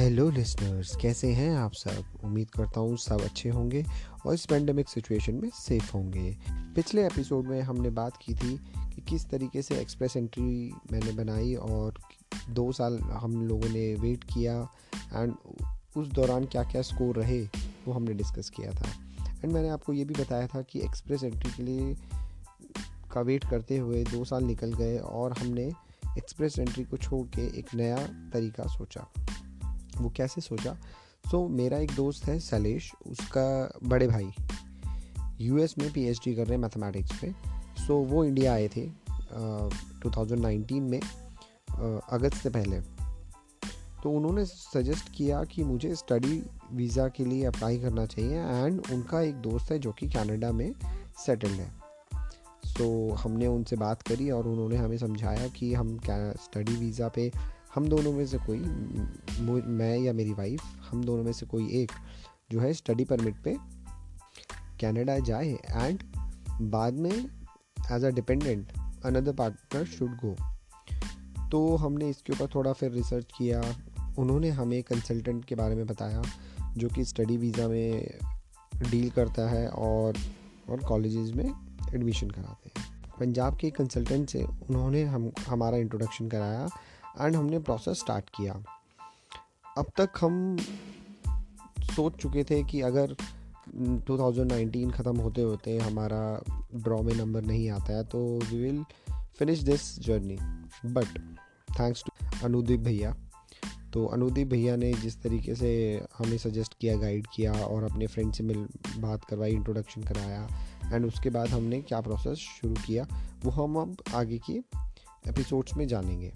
Hello listeners कैसे हैं आप सब? उम्मीद करता हूँ सब अच्छे होंगे और इस पेंडेमिक सिचुएशन में सेफ़ होंगे। पिछले एपिसोड में हमने बात की थी कि किस तरीके से एक्सप्रेस एंट्री मैंने बनाई और दो साल हम लोगों ने वेट किया एंड उस दौरान क्या क्या स्कोर रहे, वो हमने डिस्कस किया था। एंड मैंने आपको ये भी बताया था कि एक्सप्रेस एंट्री के लिए का वेट करते हुए दो साल निकल गए और हमने एक्सप्रेस एंट्री को छोड़ के एक नया तरीका सोचा। वो कैसे सोचा? सो so, मेरा एक दोस्त है सलेश उसका बड़े भाई यूएस में पीएचडी कर रहे हैं मैथमेटिक्स पे। सो so, वो इंडिया आए थे टू uh, 2019 में uh, अगस्त से पहले। तो उन्होंने सजेस्ट किया कि मुझे स्टडी वीज़ा के लिए अप्लाई करना चाहिए एंड उनका एक दोस्त है जो कि कनाडा में सेटल्ड है। सो so, हमने उनसे बात करी और उन्होंने हमें समझाया कि हम स्टडी वीज़ा पे हम दोनों में से कोई, मैं या मेरी वाइफ हम दोनों में से कोई एक जो है स्टडी परमिट पे कनाडा जाए एंड बाद में as a dependent another partner should go तो हमने इसके ऊपर थोड़ा फिर रिसर्च किया। उन्होंने हमें कंसल्टेंट के बारे में बताया, जो कि स्टडी वीज़ा में डील करता है और और कॉलेजेस में एडमिशन कराते हैं। पंजाब के कंसल्टेंट से उन्होंने हम, हमारा इंट्रोडक्शन कराया। एंड हमने प्रोसेस स्टार्ट किया। अब तक हम सोच चुके थे कि अगर 2019 ख़त्म होते होते हमारा ड्रॉ में नंबर नहीं आता है तो we will finish this journey but thanks to Anudeep भैया तो अनुदीप भैया ने जिस तरीके से हमें सजेस्ट किया गाइड किया और अपने फ्रेंड से मिल, बात करवाई इंट्रोडक्शन कराया एंड उसके बाद हमने क्या प्रोसेस शुरू किया, वो हम अब आगे की एपिसोड्स में जानेंगे।